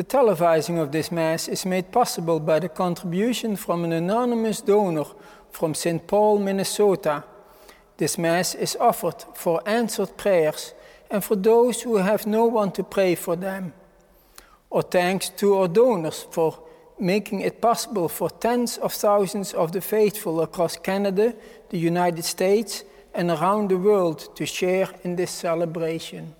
The televising of this Mass is made possible by the contribution from an anonymous donor from St. Paul, Minnesota. This Mass is offered for answered prayers and for those who have no one to pray for them. Our thanks to our donors for making it possible for tens of thousands of the faithful across Canada, the United States, and around the world to share in this celebration.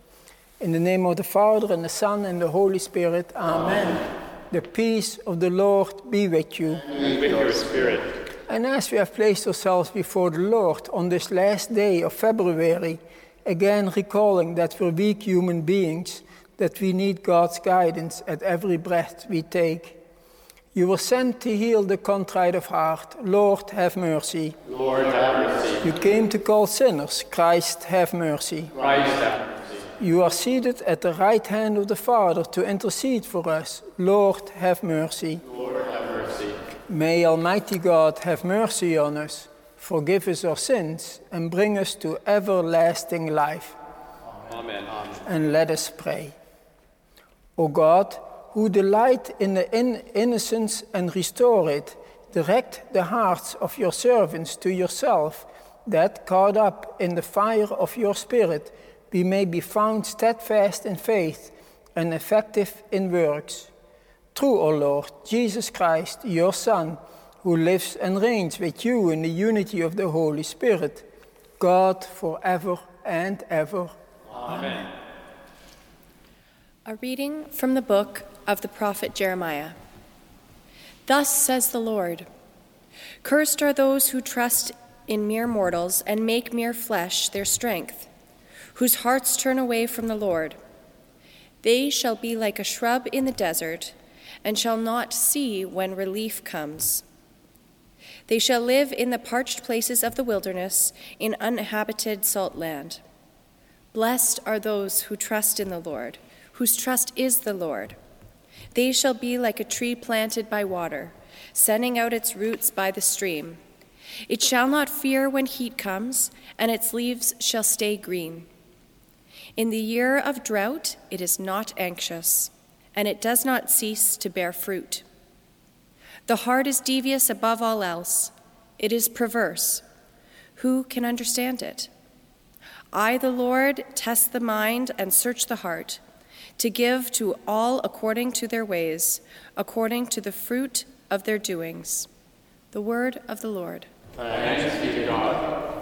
In the name of the Father, and the Son, and the Holy Spirit, Amen. Amen. The peace of the Lord be with you. And with your spirit. And as we have placed ourselves before the Lord on this last day of February, again recalling that we're weak human beings, that we need God's guidance at every breath we take. You were sent to heal the contrite of heart. Lord, have mercy. Lord, have mercy. You came to call sinners. Christ, have mercy. Christ, have mercy. You are seated at the right hand of the Father to intercede for us. Lord, have mercy. Lord, have mercy. May Almighty God have mercy on us, forgive us our sins, and bring us to everlasting life. Amen. And let us pray. O God, who delight in the in innocence and restore it, direct the hearts of your servants to yourself, that, caught up in the fire of your Spirit, we may be found steadfast in faith and effective in works. Through, O Lord, Jesus Christ, your Son, who lives and reigns with you in the unity of the Holy Spirit, God forever and ever. Amen. A reading from the book of the prophet Jeremiah. Thus says the Lord Cursed are those who trust in mere mortals and make mere flesh their strength, whose hearts turn away from the Lord. They shall be like a shrub in the desert and shall not see when relief comes. They shall live in the parched places of the wilderness, in uninhabited salt land. Blessed are those who trust in the Lord whose trust is the Lord. They shall be like a tree planted by water, sending out its roots by the stream. It shall not fear when heat comes, and its leaves shall stay green. In the year of drought, it is not anxious, and it does not cease to bear fruit. The heart is devious above all else, it is perverse. Who can understand it? I, the Lord, test the mind and search the heart to give to all according to their ways, according to the fruit of their doings. The word of the Lord. Thanks be to God.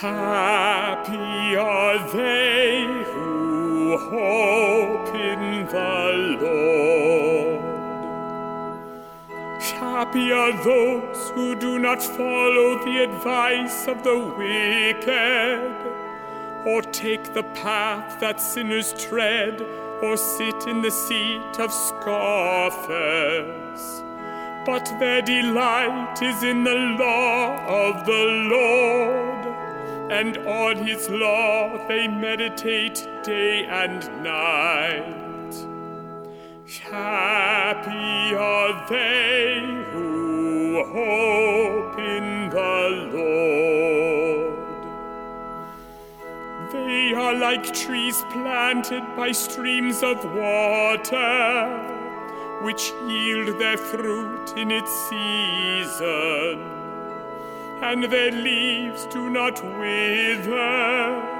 Happy are they who hope in the Lord. Happy are those who do not follow the advice of the wicked, or take the path that sinners tread, or sit in the seat of scoffers. But their delight is in the law of the Lord, and on his law they meditate day and night. Happy are they who hope in the Lord. They are like trees planted by streams of water, which yield their fruit in its season, and their leaves do not wither.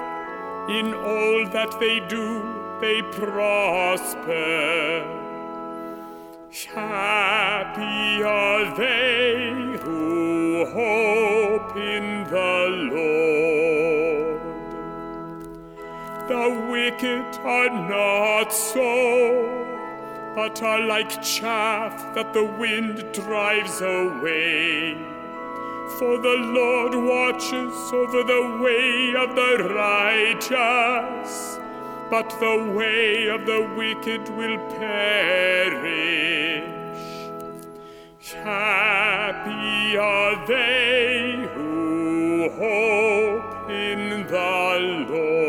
In all that they do, they prosper. Happy are they who hope in the Lord. The wicked are not so, but are like chaff that the wind drives away. For the Lord watches over the way of the righteous, but the way of the wicked will perish. Happy are they who hope in the Lord.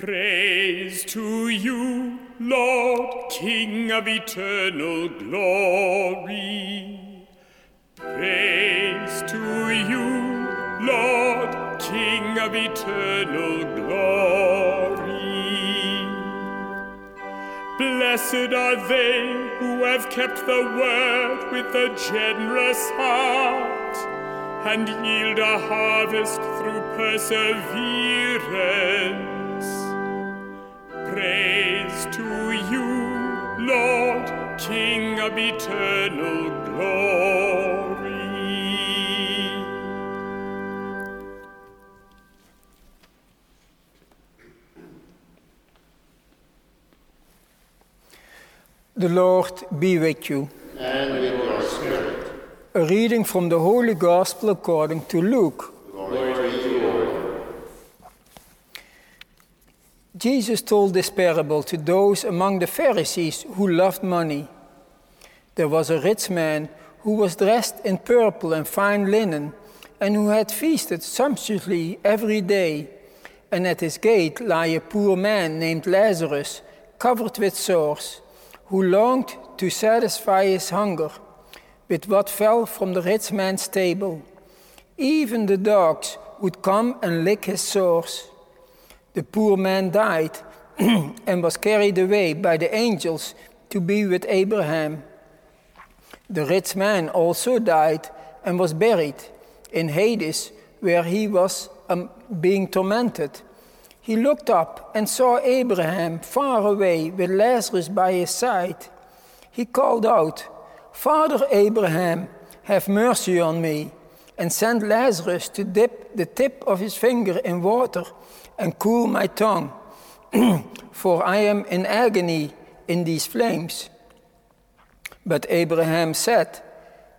Praise to you, Lord, King of eternal glory. Praise to you, Lord, King of eternal glory. Blessed are they who have kept the word with a generous heart and yield a harvest through perseverance. Praise to you, Lord, King of eternal glory. The Lord be with you. and with your spirit. A reading from the Holy Gospel according to Luke. Glory to you, Lord. Jesus told this parable to those among the Pharisees who loved money. There was a rich man who was dressed in purple and fine linen, and who had feasted sumptuously every day. And at his gate lay a poor man named Lazarus, covered with sores, who longed to satisfy his hunger with what fell from the rich man's table. Even the dogs would come and lick his sores. The poor man died and was carried away by the angels to be with Abraham. The rich man also died and was buried in Hades, where he was um, being tormented. He looked up and saw Abraham far away with Lazarus by his side. He called out, Father Abraham, have mercy on me, and send Lazarus to dip the tip of his finger in water and cool my tongue, for I am in agony in these flames. But Abraham said,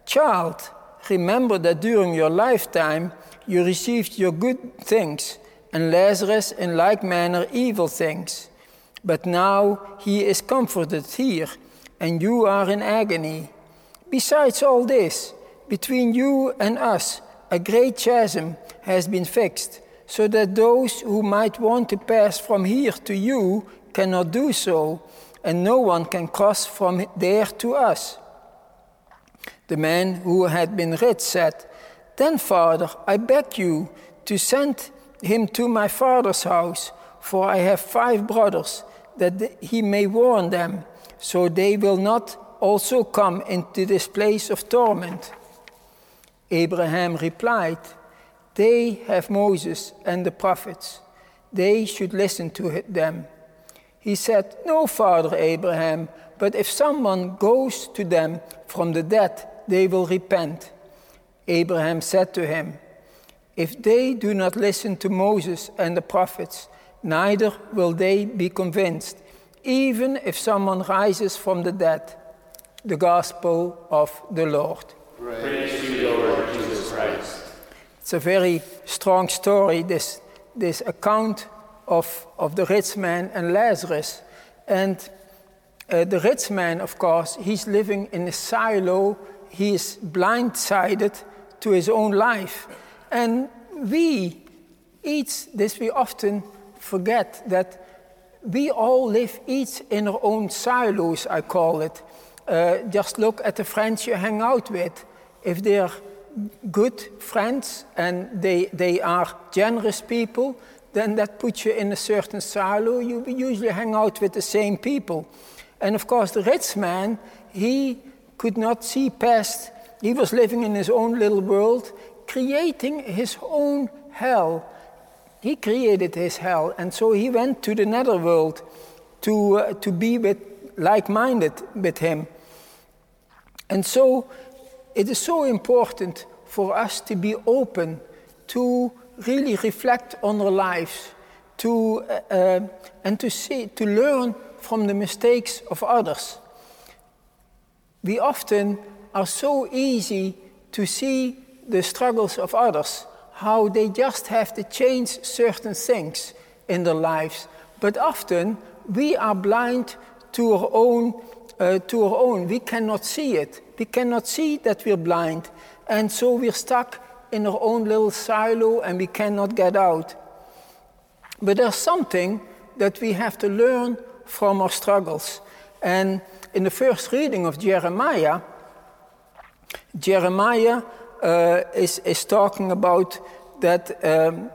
Child, remember that during your lifetime you received your good things, and Lazarus in like manner evil things. But now he is comforted here, and you are in agony. Besides all this, between you and us, a great chasm has been fixed, so that those who might want to pass from here to you cannot do so, and no one can cross from there to us. The man who had been rich said, Then, Father, I beg you to send him to my father's house, for I have five brothers, that he may warn them, so they will not also come into this place of torment. Abraham replied, They have Moses and the prophets. They should listen to them. He said, No, Father Abraham, but if someone goes to them from the dead, they will repent. Abraham said to him, If they do not listen to Moses and the prophets, neither will they be convinced, even if someone rises from the dead. The Gospel of the Lord. Praise to you, Lord Jesus Christ. It's a very strong story, this, this account of, of the rich man and Lazarus. And uh, the rich man, of course, he's living in a silo, he is blindsided to his own life. And we, each, this we often forget that we all live each in our own silos, I call it. Uh, just look at the friends you hang out with. If they're good friends and they, they are generous people, then that puts you in a certain silo. You usually hang out with the same people. And of course, the rich man, he could not see past, he was living in his own little world, creating his own hell. He created his hell, and so he went to the netherworld to, uh, to be with like minded with him. And so it is so important for us to be open to really reflect on our lives, to, uh, uh, and to, see, to learn from the mistakes of others. We often are so easy to see the struggles of others, how they just have to change certain things in their lives. But often we are blind to our own, uh, to our own. We cannot see it. We cannot see that we're blind, and so we're stuck in our own little silo and we cannot get out. But there's something that we have to learn from our struggles. And in the first reading of Jeremiah, Jeremiah uh, is, is talking about that um,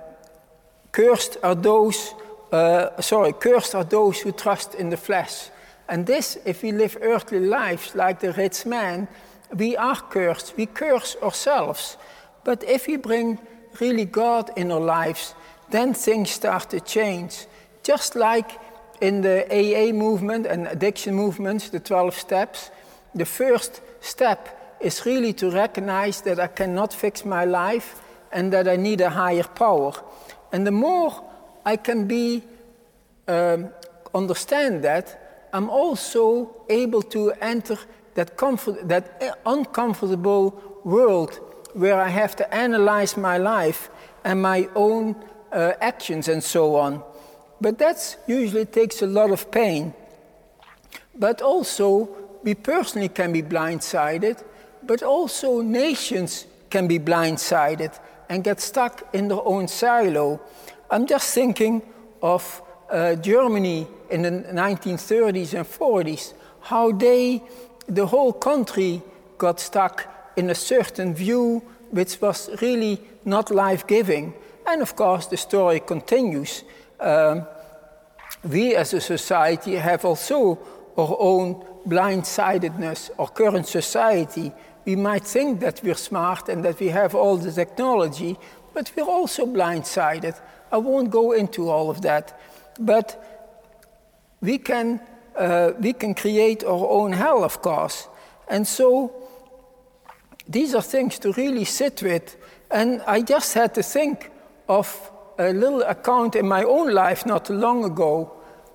cursed are those, uh, sorry, cursed are those who trust in the flesh. And this, if we live earthly lives like the rich man, we are cursed. We curse ourselves. But if we bring really God in our lives, then things start to change. Just like in the AA movement and addiction movements, the 12 steps, the first step is really to recognize that I cannot fix my life and that I need a higher power. And the more I can be um, understand that, I'm also able to enter that comfort, that uncomfortable world where I have to analyze my life and my own uh, actions and so on. But that usually takes a lot of pain. But also, we personally can be blindsided, but also nations can be blindsided and get stuck in their own silo. I'm just thinking of uh, Germany in the 1930s and 40s, how they, the whole country, got stuck in a certain view which was really not life giving. And of course, the story continues. Um, we as a society have also our own blindsidedness, our current society. We might think that we're smart and that we have all the technology, but we're also blindsided. I won't go into all of that. But we can, uh, we can create our own hell, of course. And so these are things to really sit with. And I just had to think of a little account in my own life not long ago.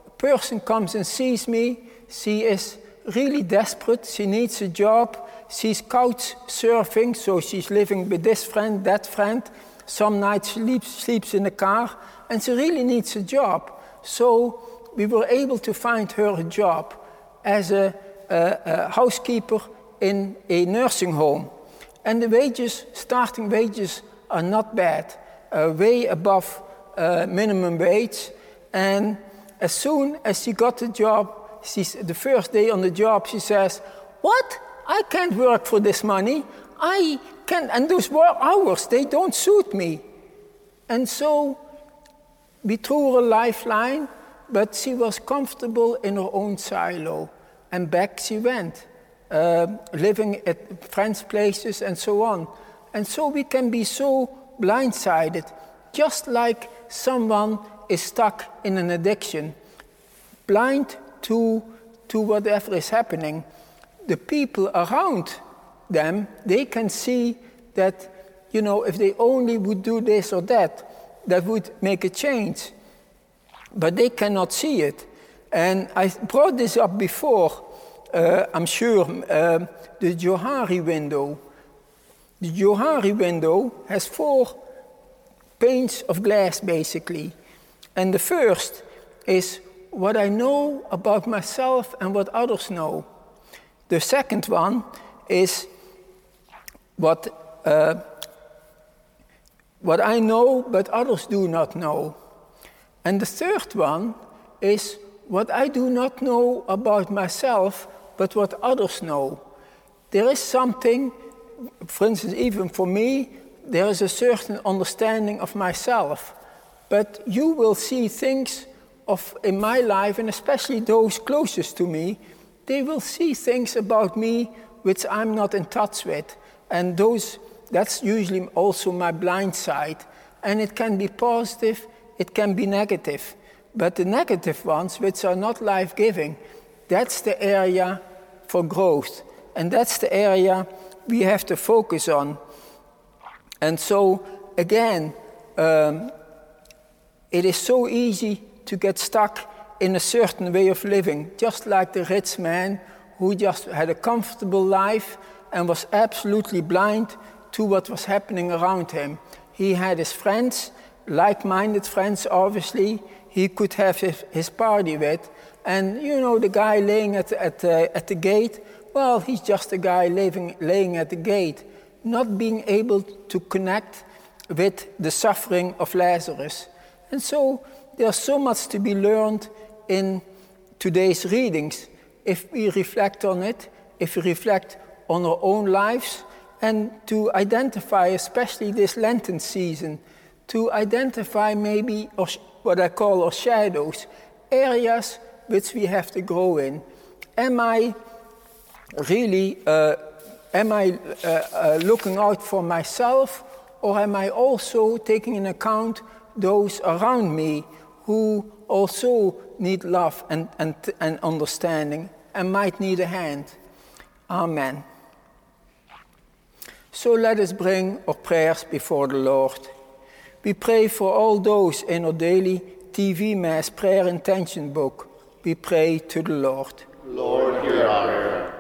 A person comes and sees me. She is really desperate. She needs a job. She's couch surfing, so she's living with this friend, that friend. Some nights she sleeps, sleeps in the car, and she really needs a job. So we were able to find her a job as a, a, a housekeeper in a nursing home. And the wages, starting wages, are not bad, uh, way above uh, minimum wage. And as soon as she got the job, she's, the first day on the job, she says, What? I can't work for this money. I can't, and those work hours, they don't suit me. And so we threw her a lifeline, but she was comfortable in her own silo. And back she went, uh, living at friends' places and so on. And so we can be so blindsided, just like someone is stuck in an addiction, blind to, to whatever is happening. The people around them, they can see that, you know, if they only would do this or that, that would make a change. But they cannot see it. And I brought this up before, uh, I'm sure, uh, the Johari window. The Johari window has four panes of glass, basically. And the first is what I know about myself and what others know. The second one is what, uh, what I know but others do not know. And the third one is what I do not know about myself but what others know. There is something, for instance, even for me, there is a certain understanding of myself. But you will see things of in my life, and especially those closest to me, they will see things about me which I'm not in touch with. And those, that's usually also my blind side. And it can be positive, it can be negative. But the negative ones, which are not life giving, that's the area for growth. And that's the area we have to focus on. And so again, um, it is so easy to get stuck in a certain way of living, just like the rich man who just had a comfortable life and was absolutely blind to what was happening around him. He had his friends, like minded friends, obviously, he could have his, his, party with. And you know, the guy laying at, at, uh, at the gate, well, he's just a guy living, laying at the gate, not being able to connect with the suffering of Lazarus. And so there's so much to be learned in today's readings if we reflect on it, if we reflect on our own lives, and to identify, especially this Lenten season, to identify maybe what I call our shadows, areas which we have to grow in. Am I really, uh, am I uh, uh, looking out for myself, or am I also taking in account those around me who also need love and, and, and understanding and might need a hand? Amen. So let us bring our prayers before the Lord. We pray for all those in our daily TV Mass prayer intention book. We pray to the Lord. Lord, hear our prayer.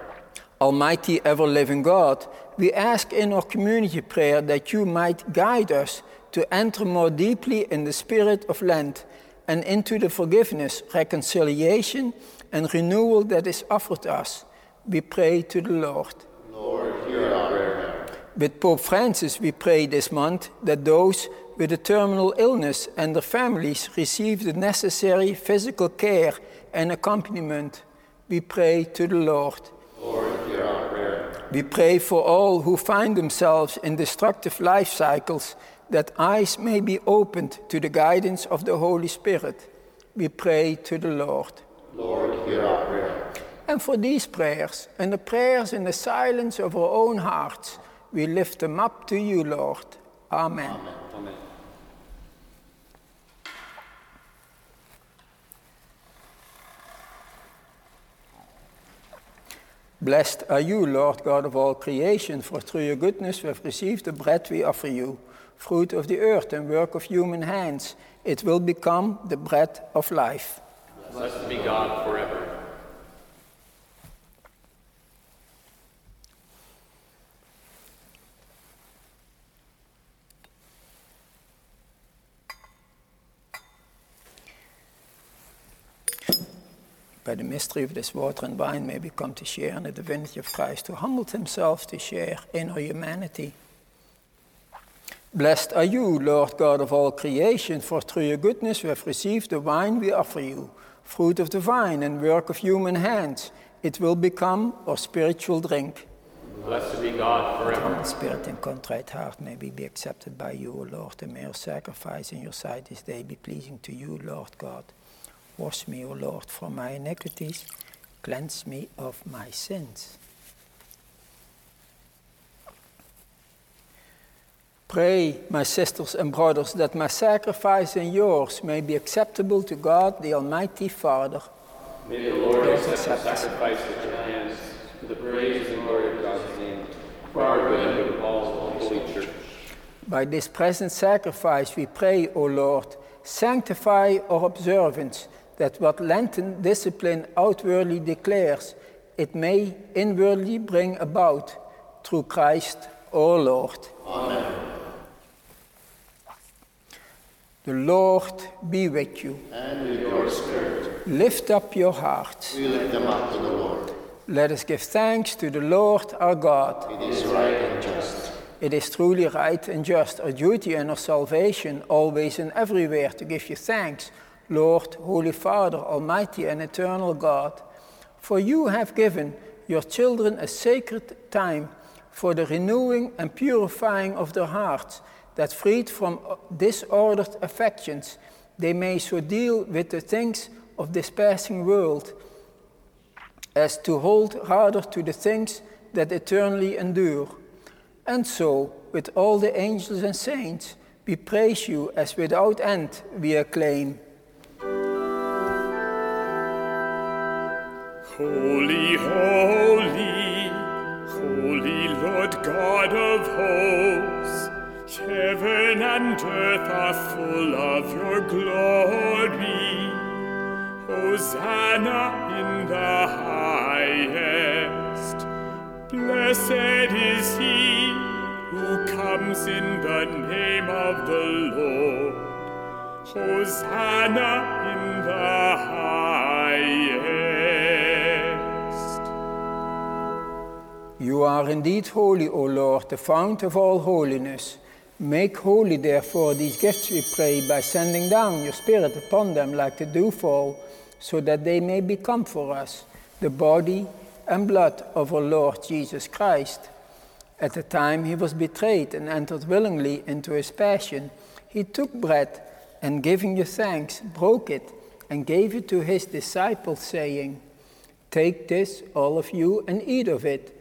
Almighty ever living God, we ask in our community prayer that you might guide us to enter more deeply in the spirit of Lent and into the forgiveness, reconciliation, and renewal that is offered us. We pray to the Lord. Lord, hear our prayer. With Pope Francis, we pray this month that those with a terminal illness and their families receive the necessary physical care and accompaniment. We pray to the Lord. Lord. We pray for all who find themselves in destructive life cycles that eyes may be opened to the guidance of the Holy Spirit. We pray to the Lord. Lord, hear our prayer. And for these prayers and the prayers in the silence of our own hearts, we lift them up to you, Lord. Amen. Amen. Blessed are you, Lord God of all creation, for through your goodness we have received the bread we offer you, fruit of the earth and work of human hands. It will become the bread of life. Blessed be God forever. Mystery of this water and wine may we come to share in the divinity of Christ, who humbled himself to share in our humanity. Blessed are you, Lord God of all creation, for through your goodness we have received the wine we offer you, fruit of the vine and work of human hands. It will become our spiritual drink. Blessed be God forever. Humble spirit and contrite heart may we be accepted by you, O Lord, and may our sacrifice in your sight this day be pleasing to you, Lord God. Wash me, O Lord, from my iniquities, cleanse me of my sins. Pray, my sisters and brothers, that my sacrifice and yours may be acceptable to God, the Almighty Father. May the Lord accept the sacrifice at your hands for the praise and glory of God's name, for our good and good of all the Holy Church. By this present sacrifice, we pray, O Lord, sanctify our observance, that what Lenten discipline outwardly declares, it may inwardly bring about through Christ our Lord. Amen. The Lord be with you. And with your spirit, Lift up your hearts. we lift them up to the Lord. Let us give thanks to the Lord our God. It is right and just. It is truly right and just, our duty and our salvation, always and everywhere, to give you thanks, Lord, Holy Father, Almighty and eternal God. For you have given your children a sacred time for the renewing and purifying of their hearts, that freed from disordered affections, they may so deal with the things of this passing world as to hold harder to the things that eternally endure. And so, with all the angels and saints, we praise you as without end we acclaim. Holy, holy, holy Lord God of hosts, Heaven and earth are full of your glory. Hosanna in the highest. Blessed is he who comes in the name of the Lord. Hosanna in the highest. You are indeed holy, O Lord, the fount of all holiness. Make holy, therefore, these gifts, we pray, by sending down your Spirit upon them like the dewfall, so that they may become for us the body and blood of our Lord Jesus Christ. At the time he was betrayed and entered willingly into his passion, he took bread and, giving you thanks, broke it and gave it to his disciples, saying, Take this, all of you, and eat of it,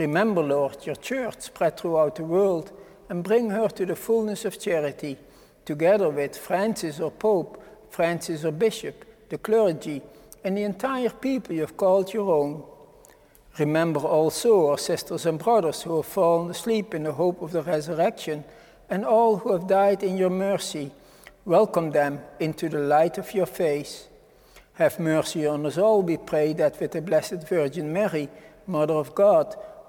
Remember, Lord, your church spread throughout the world and bring her to the fullness of charity, together with Francis or Pope, Francis or Bishop, the clergy, and the entire people you have called your own. Remember also our sisters and brothers who have fallen asleep in the hope of the resurrection, and all who have died in your mercy. Welcome them into the light of your face. Have mercy on us all, we pray, that with the Blessed Virgin Mary, Mother of God,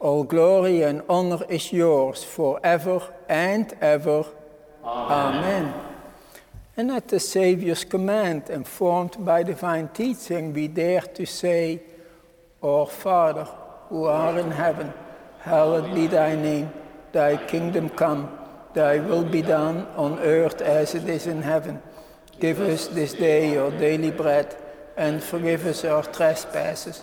all glory and honor is yours forever and ever. Amen. Amen. And at the Saviour's command, informed by divine teaching, we dare to say, Our Father, who art in heaven, hallowed be thy name. Thy kingdom come, thy will be done on earth as it is in heaven. Give us this day our daily bread, and forgive us our trespasses,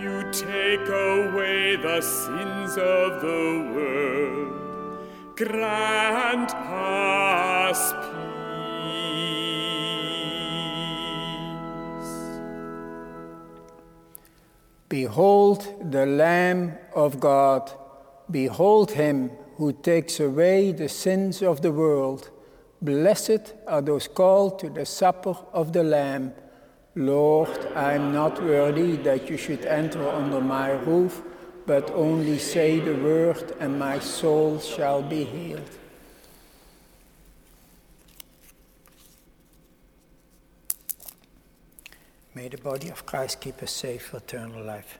you take away the sins of the world. Grant us peace. Behold the Lamb of God. Behold him who takes away the sins of the world. Blessed are those called to the supper of the Lamb. Lord, I am not worthy that you should enter under my roof, but only say the word, and my soul shall be healed. May the body of Christ keep us safe for eternal life.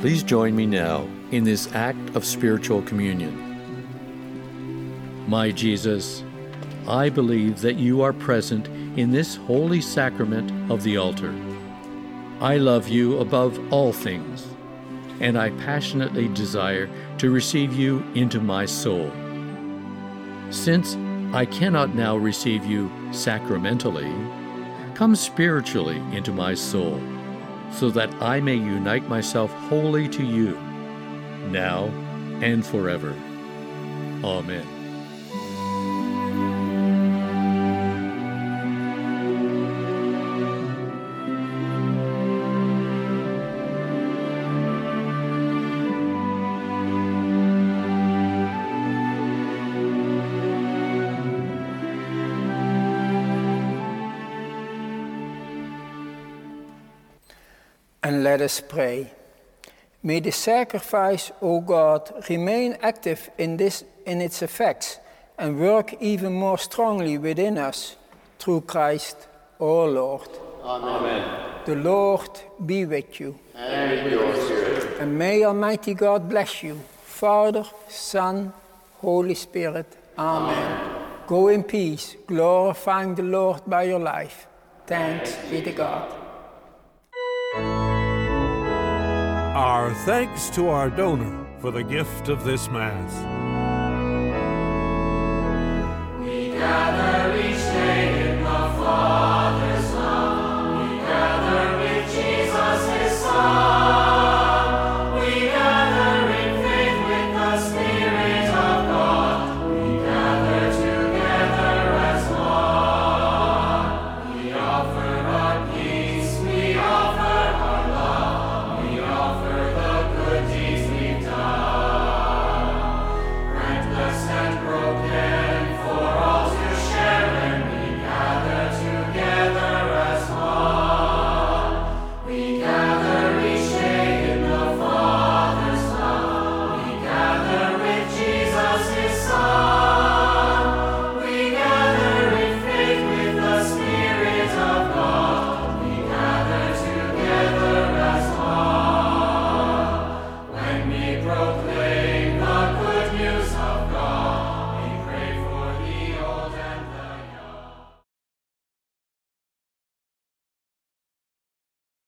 Please join me now in this act of spiritual communion. My Jesus, I believe that you are present in this holy sacrament of the altar. I love you above all things, and I passionately desire to receive you into my soul. Since I cannot now receive you sacramentally, come spiritually into my soul so that I may unite myself wholly to you, now and forever. Amen. And let us pray. May the sacrifice, O God, remain active in, this, in its effects and work even more strongly within us through Christ our Lord. Amen. The Lord be with you. And with your spirit. And may Almighty God bless you, Father, Son, Holy Spirit. Amen. Go in peace, glorifying the Lord by your life. Thanks be to God. Our thanks to our donor for the gift of this Mass.